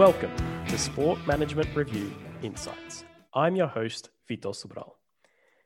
Welcome to Sport Management Review Insights. I'm your host, Vitor Sobral.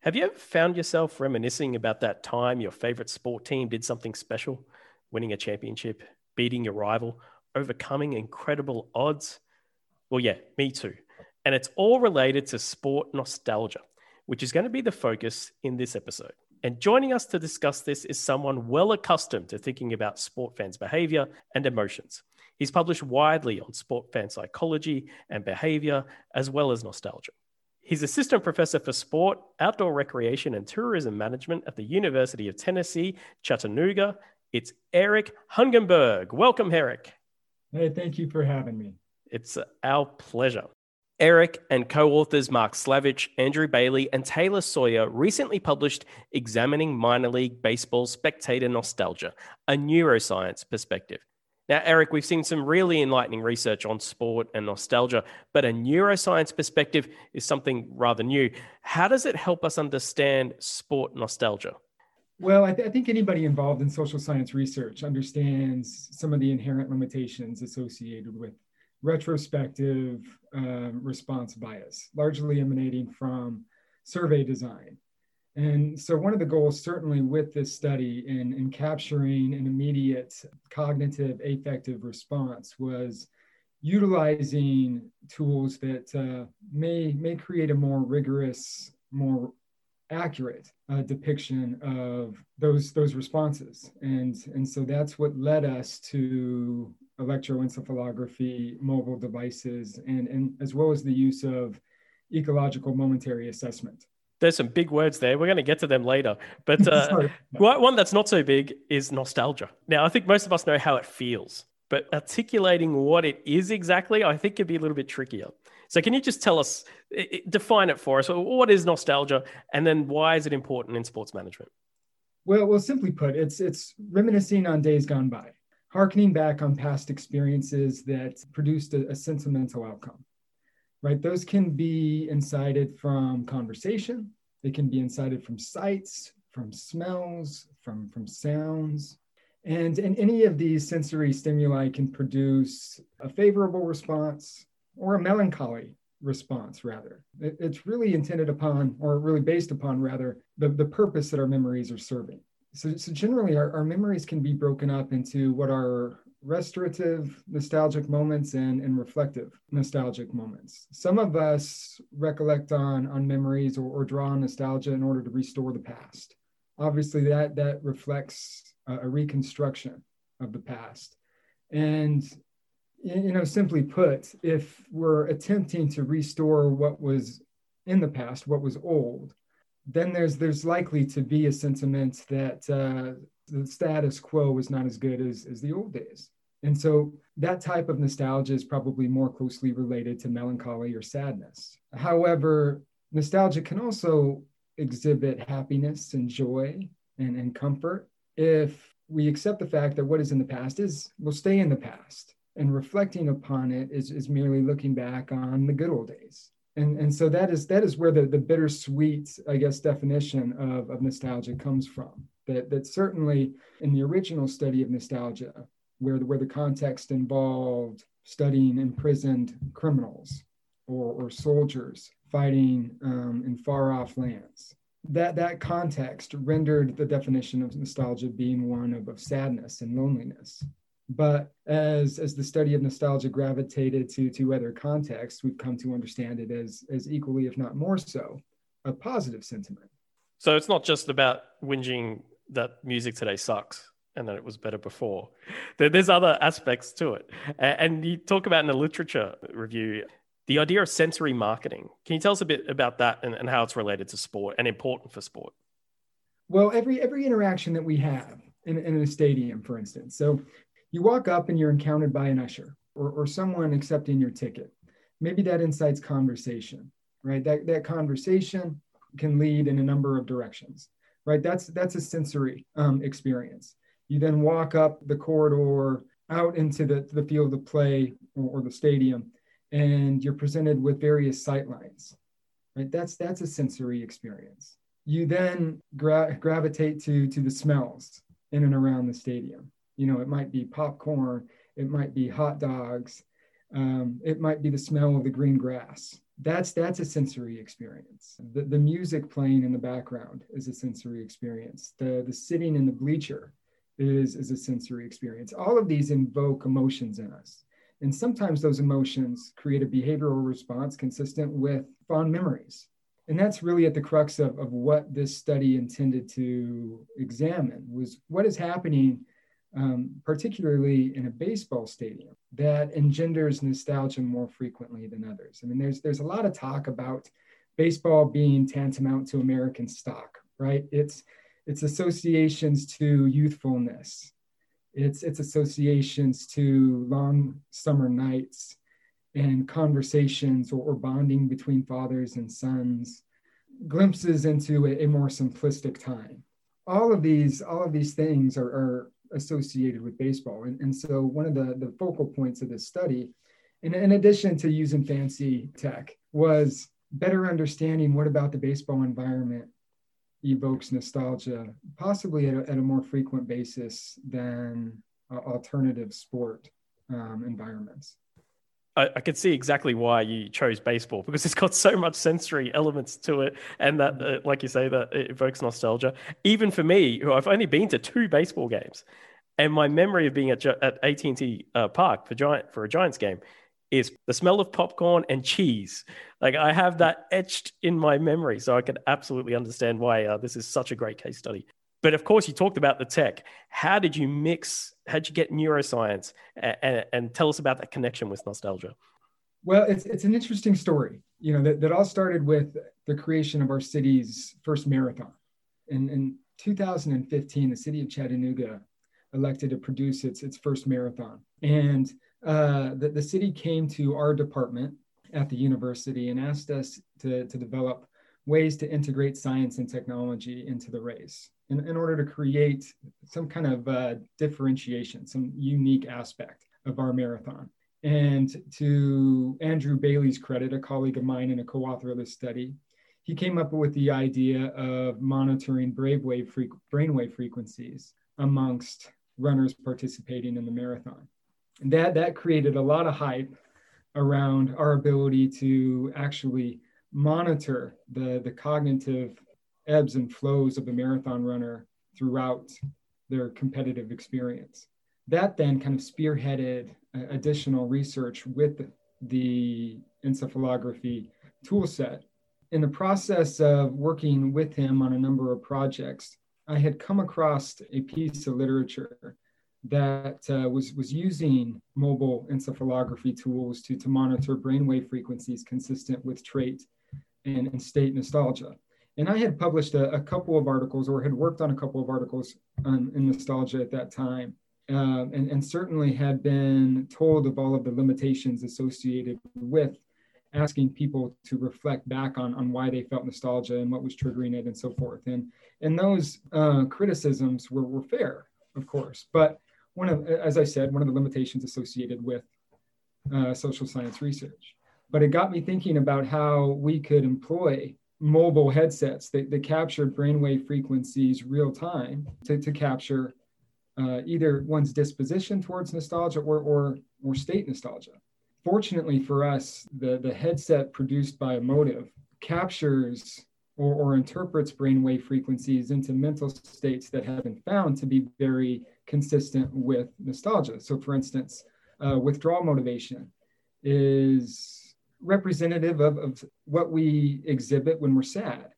Have you ever found yourself reminiscing about that time your favorite sport team did something special, winning a championship, beating your rival, overcoming incredible odds? Well, yeah, me too. And it's all related to sport nostalgia, which is going to be the focus in this episode. And joining us to discuss this is someone well accustomed to thinking about sport fans' behavior and emotions. He's published widely on sport fan psychology and behavior, as well as nostalgia. He's assistant professor for sport, outdoor recreation, and tourism management at the University of Tennessee, Chattanooga. It's Eric Hungenberg. Welcome, Eric. Hey, thank you for having me. It's our pleasure. Eric and co authors Mark Slavich, Andrew Bailey, and Taylor Sawyer recently published Examining Minor League Baseball Spectator Nostalgia, a neuroscience perspective. Now, Eric, we've seen some really enlightening research on sport and nostalgia, but a neuroscience perspective is something rather new. How does it help us understand sport nostalgia? Well, I, th- I, think anybody involved in social science research understands some of the inherent limitations associated with retrospective um, response bias, largely emanating from survey design. And so, one of the goals, certainly with this study in, in capturing an immediate cognitive affective response, was utilizing tools that uh, may, may create a more rigorous, more accurate uh, depiction of those those responses. And and so that's what led us to electroencephalography mobile devices and and as well as the use of ecological momentary assessment there's some big words there. We're going to get to them later. But uh, one that's not so big is nostalgia. Now, I think most of us know how it feels, but articulating what it is exactly, I think, could be a little bit trickier. So, can you just tell us, define it for us? What is nostalgia, and then why is it important in sports management? Well, well, simply put, it's it's reminiscing on days gone by, harkening back on past experiences that produced a, a sentimental outcome. Right, those can be incited from conversation. They can be incited from sights, from smells, from from sounds. And, and any of these sensory stimuli can produce a favorable response or a melancholy response rather it, it's really intended upon or really based upon rather the, the purpose that our memories are serving so, so generally our, our memories can be broken up into what are restorative nostalgic moments and, and reflective nostalgic moments. Some of us recollect on on memories or, or draw on nostalgia in order to restore the past. Obviously that that reflects a, a reconstruction of the past. And you know, simply put, if we're attempting to restore what was in the past, what was old, then there's there's likely to be a sentiment that uh, the status quo was not as good as, as the old days. And so that type of nostalgia is probably more closely related to melancholy or sadness. However, nostalgia can also exhibit happiness and joy and, and comfort if we accept the fact that what is in the past is will stay in the past. And reflecting upon it is, is merely looking back on the good old days. And and so that is that is where the the bittersweet i guess definition of, of nostalgia comes from. That that certainly in the original study of nostalgia where the, where the context involved studying imprisoned criminals or, or soldiers fighting um, in far off lands. That that context rendered the definition of nostalgia being one of, of sadness and loneliness. But as as the study of nostalgia gravitated to to other contexts we've come to understand it as as equally if not more so a positive sentiment. So it's not just about whinging that music today sucks and that it was better before there's other aspects to it and you talk about in the literature review the idea of sensory marketing can you tell us a bit about that and, and how it's related to sport and important for sport well every every interaction that we have in, in a stadium for instance so you walk up and you're encountered by an usher or, or someone accepting your ticket. Maybe that incites conversation, right? That, that conversation can lead in a number of directions, right? That's, that's a sensory um, experience. You then walk up the corridor out into the, the field of play or, or the stadium, and you're presented with various sight lines, right? That's, that's a sensory experience. You then gra- gravitate to, to the smells in and around the stadium you know, it might be popcorn, it might be hot dogs, Um, it might be the smell of the green grass. That's that's a sensory experience. The, the music playing in the background is a sensory experience. The the sitting in the bleacher is, is a sensory experience. All of these invoke emotions in us. And sometimes those emotions create a behavioral response consistent with fond memories. And that's really at the crux of, of what this study intended to examine was what is happening, um, particularly in a baseball stadium, that engenders nostalgia more frequently than others. I mean, there's there's a lot of talk about baseball being tantamount to American stock, right? It's it's associations to youthfulness, it's, it's associations to long summer nights and conversations or, or bonding between fathers and sons, glimpses into a, a, more simplistic time. All of these, all of these things are, are associated with baseball. And, and so one of the, the focal points of this study, in, in addition to using fancy tech, was better understanding what about the baseball environment evokes nostalgia, possibly at a, at a more frequent basis than uh, alternative sport um, environments. I, I could see exactly why you chose baseball because it's got so much sensory elements to it, and that, uh, like you say, that it evokes nostalgia. Even for me, who I've only been to two baseball games, and my memory of being at at AT and T uh, Park for giant for a Giants game is the smell of popcorn and cheese. Like I have that etched in my memory, so I can absolutely understand why uh, this is such a great case study. But of course, you talked about the tech. How did you mix? How did you get neuroscience? And, and, and tell us about that connection with nostalgia. Well, it's it's an interesting story. You know that, that all started with the creation of our city's first marathon. In, in 2015, the city of Chattanooga elected to produce its its first marathon, and uh, the, the city came to our department at the university and asked us to, to develop ways to integrate science and technology into the race in, in order to create some kind of uh, differentiation, some unique aspect of our marathon. And to Andrew Bailey's credit, a colleague of mine and a co author of this study, he came up with the idea of monitoring brainwave frequencies amongst runners participating in the marathon that that created a lot of hype around our ability to actually monitor the the cognitive ebbs and flows of the marathon runner throughout their competitive experience. That then kind of spearheaded uh, additional research with the encephalography toolset. In the process of working with him on a number of projects, I had come across a piece of literature that uh, was, was using mobile encephalography tools to, to monitor brainwave frequencies consistent with trait and, and state nostalgia. And I had published a, a, couple of articles or had worked on a couple of articles on, in nostalgia at that time. Uh, and, and certainly had been told of all of the limitations associated with asking people to reflect back on, on why they felt nostalgia and what was triggering it and so forth. And, and those uh, criticisms were, were fair, of course. But one of, as I said, one of the limitations associated with uh, social science research. But it got me thinking about how we could employ mobile headsets that, that captured brainwave frequencies real time to, to capture uh, either one's disposition towards nostalgia or, or, or state nostalgia. Fortunately for us, the, the headset produced by Emotiv captures or, or interprets brainwave frequencies into mental states that have been found to be very consistent with nostalgia. So, for instance, uh, withdrawal motivation is representative of, of what we exhibit when we're sad.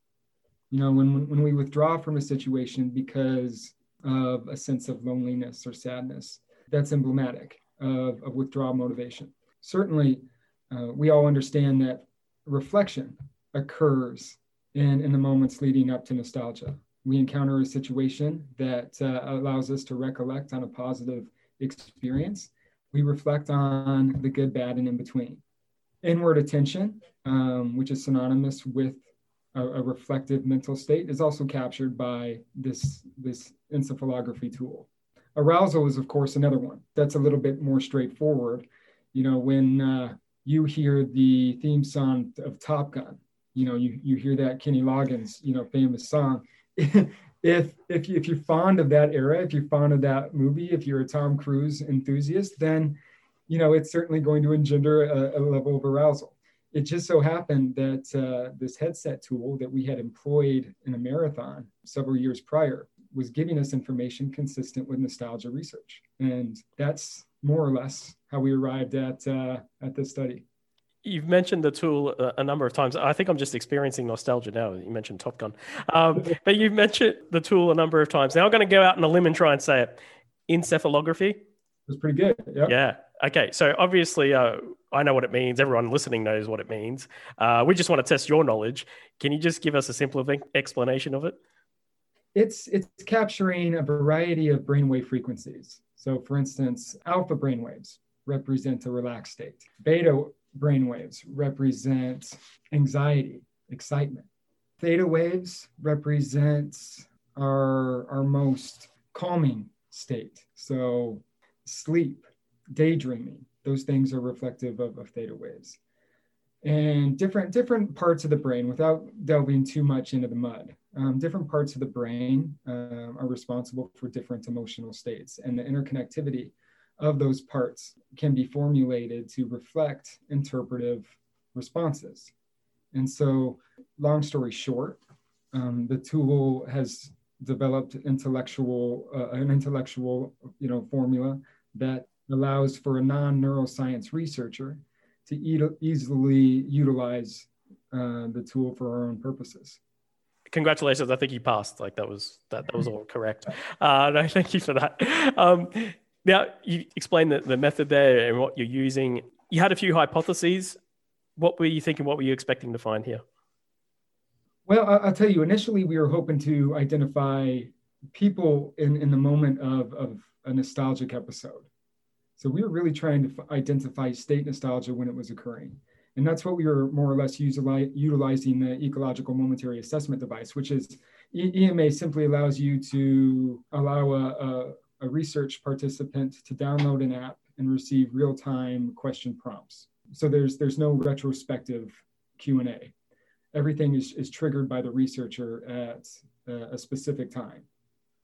You know, when, when we withdraw from a situation because of a sense of loneliness or sadness, that's emblematic of, of withdrawal motivation. Certainly, uh, we all understand that reflection occurs in, in the moments leading up to nostalgia we encounter a situation that uh, allows us to recollect on a positive experience. We reflect on the good, bad, and in between. Inward attention, um, which is synonymous with a, a, reflective mental state, is also captured by this, this encephalography tool. Arousal is, of course, another one. That's a little bit more straightforward. You know, when uh, you hear the theme song of Top Gun, you know, you, you hear that Kenny Loggins, you know, famous song, if if if you're fond of that era, if you're fond of that movie, if you're a Tom Cruise enthusiast, then you know, it's certainly going to engender a, a level of arousal. It just so happened that uh, this headset tool that we had employed in a marathon several years prior was giving us information consistent with nostalgia research. And that's more or less how we arrived at, uh, at this study. You've mentioned the tool a, a, number of times. I think I'm just experiencing nostalgia now. You mentioned Top Gun, um, but you've mentioned the tool a number of times. Now I'm going to go out on a limb and try and say it. Encephalography. That's pretty good. Yeah. Yeah. Okay. So obviously, uh, I know what it means. Everyone listening knows what it means. Uh, we just want to test your knowledge. Can you just give us a simple explanation of it? It's it's capturing a variety of brainwave frequencies. So, for instance, alpha brainwaves represent a relaxed state. Beta brainwaves represent anxiety, excitement. Theta waves represent our, our most calming state. So sleep, daydreaming, those things are reflective of, of theta waves. And different, different parts of the brain, without delving too much into the mud, um, different parts of the brain uh, are responsible for different emotional states. And the interconnectivity of those parts can be formulated to reflect interpretive responses. And so, long story short, um, the tool has developed intellectual uh, an intellectual you know formula that allows for a non-neuroscience researcher to e- easily utilize uh, the tool for our own purposes. Congratulations. I think you passed. Like that was that, that was all correct. Uh, no thank you for that. Um, now, you explained the, the method there and what you're using. You had a few hypotheses. What were you thinking? What were you expecting to find here? Well, I'll tell you, initially we were hoping to identify people in, in the moment of, of a nostalgic episode. So we were really trying to f- identify state nostalgia when it was occurring. And that's what we were more or less utilizing the ecological momentary assessment device, which is EMA simply allows you to allow a, a a research participant to download an app and receive real-time question prompts. So there's there's no retrospective Q&A. Everything is, is triggered by the researcher at a, a specific time.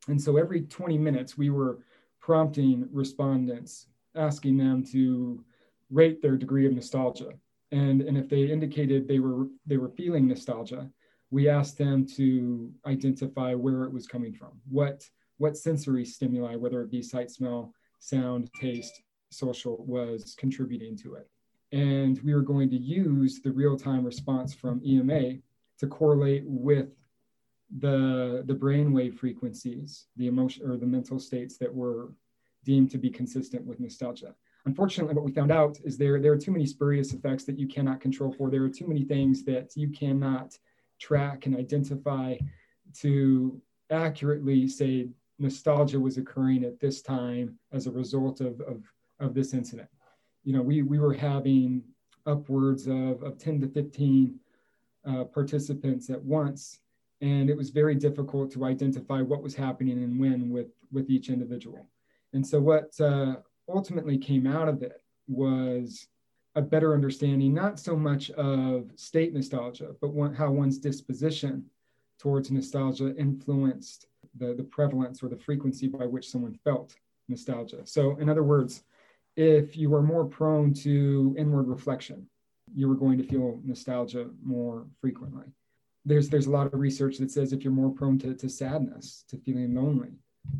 And so every 20 minutes, we were prompting respondents, asking them to rate their degree of nostalgia. And, and if they indicated they were they were feeling nostalgia, we asked them to identify where it was coming from. What what sensory stimuli, whether it be sight, smell, sound, taste, social, was contributing to it. And we were going to use the real time response from EMA to correlate with the, the brainwave frequencies, the emotion or the mental states that were deemed to be consistent with nostalgia. Unfortunately, what we found out is there, there are too many spurious effects that you cannot control for. There are too many things that you cannot track and identify to accurately say nostalgia was occurring at this time as a result of, of, of this incident. You know, we, we were having upwards of, of 10 to 15 uh, participants at once, and it was very difficult to identify what was happening and when with, with each individual. And so, what uh, ultimately came out of it was a better understanding, not so much of state nostalgia, but one, how one's disposition towards nostalgia influenced the, the prevalence or the frequency by which someone felt nostalgia. So, in other words, if you were more prone to inward reflection, you were going to feel nostalgia more frequently. There's, there's a lot of research that says if you're more prone to, to sadness, to feeling lonely,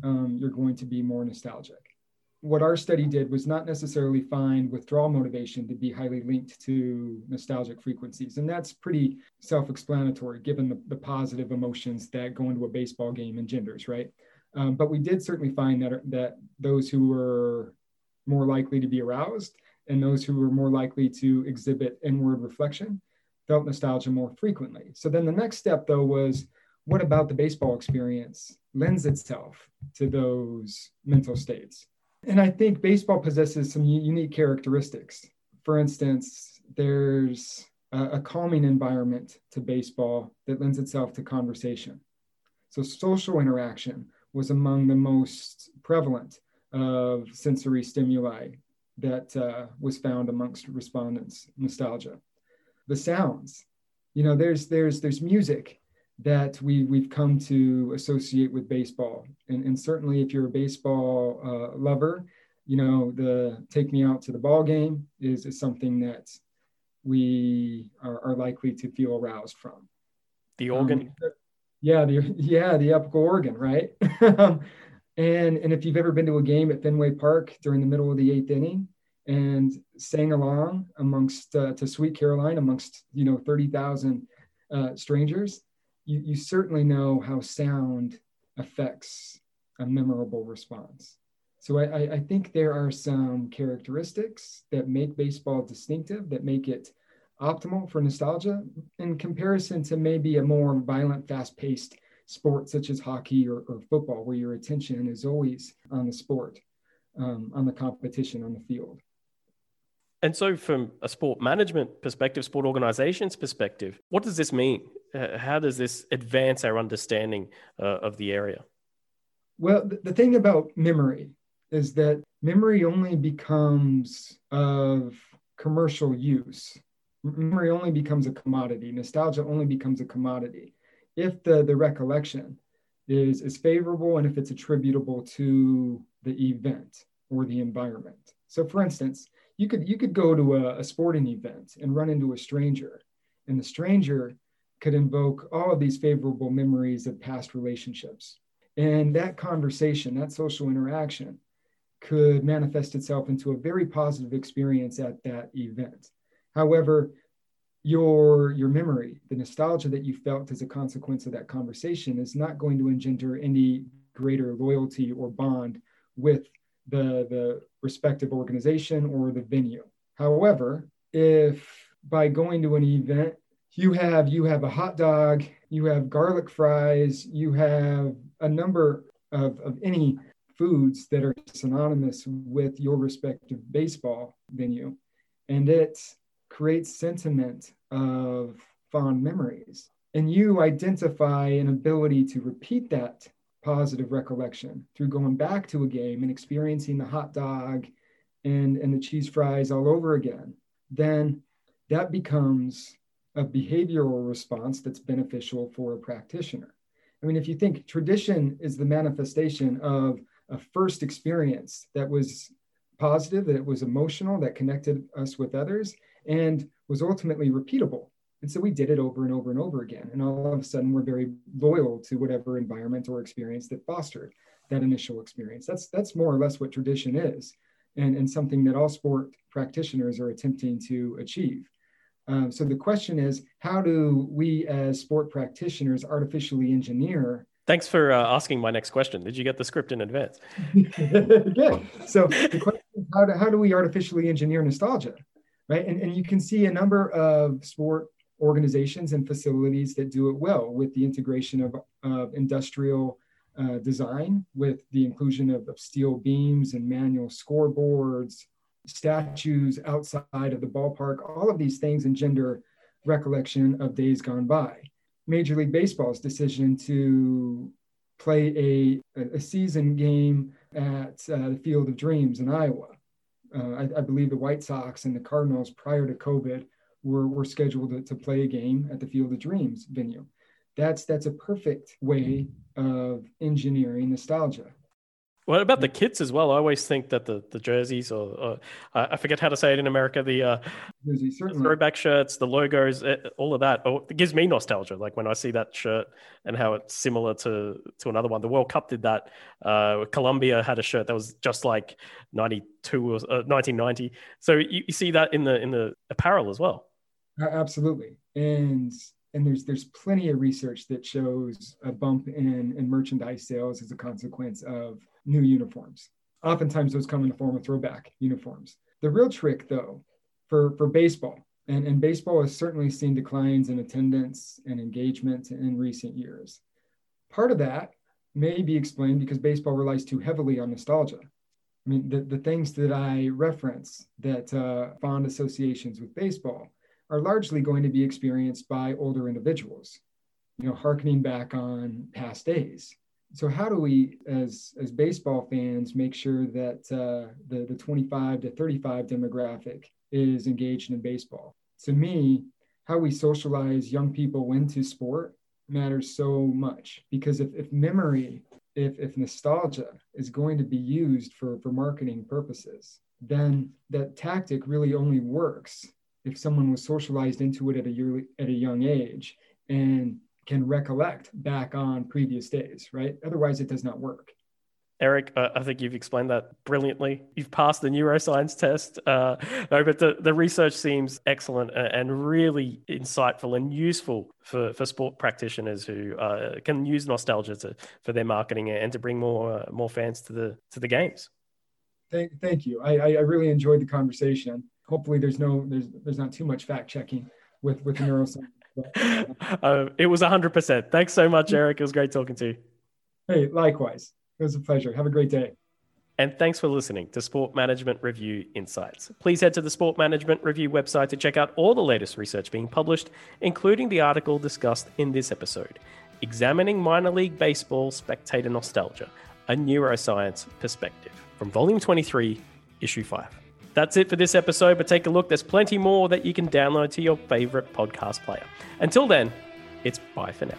um, you're going to be more nostalgic what our study did was not necessarily find withdrawal motivation to be highly linked to nostalgic frequencies. And that's pretty self explanatory given the, the, positive emotions that go into a baseball game engenders, right? Um, but we did certainly find that, that those who were more likely to be aroused and those who were more likely to exhibit inward reflection felt nostalgia more frequently. So then the next step, though, was what about the baseball experience lends itself to those mental states? And I think baseball possesses some unique characteristics. For instance, there's a, calming environment to baseball that lends itself to conversation. So, social interaction was among the most prevalent of sensory stimuli that uh, was found amongst respondents. Nostalgia, the sounds. You know, there's there's there's music that we we've come to associate with baseball, and, and certainly if you're a baseball uh, lover, you know, the take me out to the ball game is, is something that we are, are likely to feel aroused from. The organ. Um, yeah, the yeah the epical organ, right? and and if you've ever been to a game at Fenway Park during the middle of the eighth inning and sang along amongst uh, to Sweet Caroline amongst you know thirty thousand uh, strangers, you you certainly know how sound affects a memorable response. So I, I think there are some characteristics that make baseball distinctive, that make it optimal for nostalgia in comparison to maybe a more violent, fast paced sport such as hockey or, or, football, where your attention is always on the sport, um, on the competition on the field. And so, from a sport management perspective, sport organizations perspective, what does this mean? How does this advance our understanding uh, of the area? Well, the thing about memory is that memory only becomes of commercial use. Memory only becomes a commodity. Nostalgia only becomes a commodity if the, the recollection is, is favorable and if it's attributable to the event or the environment. So, for instance, you could you could go to a, a sporting event and run into a stranger, and the stranger could invoke all of these favorable memories of past relationships. And that conversation, that social interaction, could manifest itself into a very positive experience at that event. However, your your memory, the nostalgia that you felt as a consequence of that conversation is not going to engender any greater loyalty or bond with the, the respective organization or the venue. However, if by going to an event you have you have a hot dog, you have garlic fries, you have a number of, of any foods that are synonymous with your respective baseball venue. And it creates sentiment of fond memories. And you identify an ability to repeat that positive recollection through going back to a game and experiencing the hot dog and, and the cheese fries all over again. Then that becomes a behavioral response that's beneficial for a practitioner. I mean, if you think tradition is the manifestation of a first experience that was positive, that it was emotional, that connected us with others, and was ultimately repeatable. And so we did it over and over and over again. And all of a sudden, we're very loyal to whatever environment or experience that fostered that initial experience. That's that's more or less what tradition is, and, and something that all sport practitioners are attempting to achieve. Um, so the question is, how do we as sport practitioners artificially engineer Thanks for uh, asking my next question. Did you get the script in advance? Good. So the question is how do, how do we artificially engineer nostalgia, right? And, and you can see a number of sport organizations and facilities that do it well with the integration of, of industrial uh, design, with the inclusion of, of steel beams and manual scoreboards, statues outside of the ballpark. All of these things engender recollection of days gone by. Major League Baseball's decision to play a, a season game at uh, the Field of Dreams in Iowa. Uh, I, I, believe the White Sox and the Cardinals prior to COVID were, were scheduled to, to play a game at the Field of Dreams venue. That's that's a perfect way of engineering nostalgia. What about the kits as well? I always think that the, the jerseys, or, or I forget how to say it in America, the uh, throwback shirts, the logos, eh, all of that, oh, it gives me nostalgia. Like when I see that shirt and how it's similar to to another one. The World Cup did that. Uh, Colombia had a shirt that was just like 92 or uh, 1990. So you, you see that in the in the apparel as well. Absolutely, and and there's there's plenty of research that shows a bump in in merchandise sales as a consequence of new uniforms. Oftentimes, those come in the form of throwback uniforms. The real trick, though, for, for baseball, and, and baseball has certainly seen declines in attendance and engagement in recent years. Part of that may be explained because baseball relies too heavily on nostalgia. I mean, the, the things that I reference that uh, fond associations with baseball are largely going to be experienced by older individuals, you know, harkening back on past days. So how do we as as baseball fans make sure that uh, the the 25 to 35 demographic is engaged in baseball? To me how we socialize young people into sport matters so much because if, if memory if, if nostalgia is going to be used for, for marketing purposes, then that tactic really only works if someone was socialized into it at a, yearly, at a young age and can recollect back on previous days, right? Otherwise, it does not work. Eric, uh, I think you've explained that brilliantly. You've passed the neuroscience test. Uh, no, but the, the research seems excellent and really insightful and useful for, for sport practitioners who uh, can use nostalgia to, for their marketing and to bring more uh, more fans to the to the games. Thank, thank you. I, I really enjoyed the conversation. Hopefully, there's no there's there's not too much fact checking with with neuroscience. Uh, it was 100%. Thanks so much, Eric. It was great talking to you. Hey, likewise. It was a pleasure. Have a great day. And thanks for listening to Sport Management Review Insights. Please head to the Sport Management Review website to check out all the latest research being published, including the article discussed in this episode Examining Minor League Baseball Spectator Nostalgia, a Neuroscience Perspective, from Volume 23, Issue 5. That's it for this episode, but take a look. There's plenty more that you can download to your favorite podcast player. Until then, it's bye for now.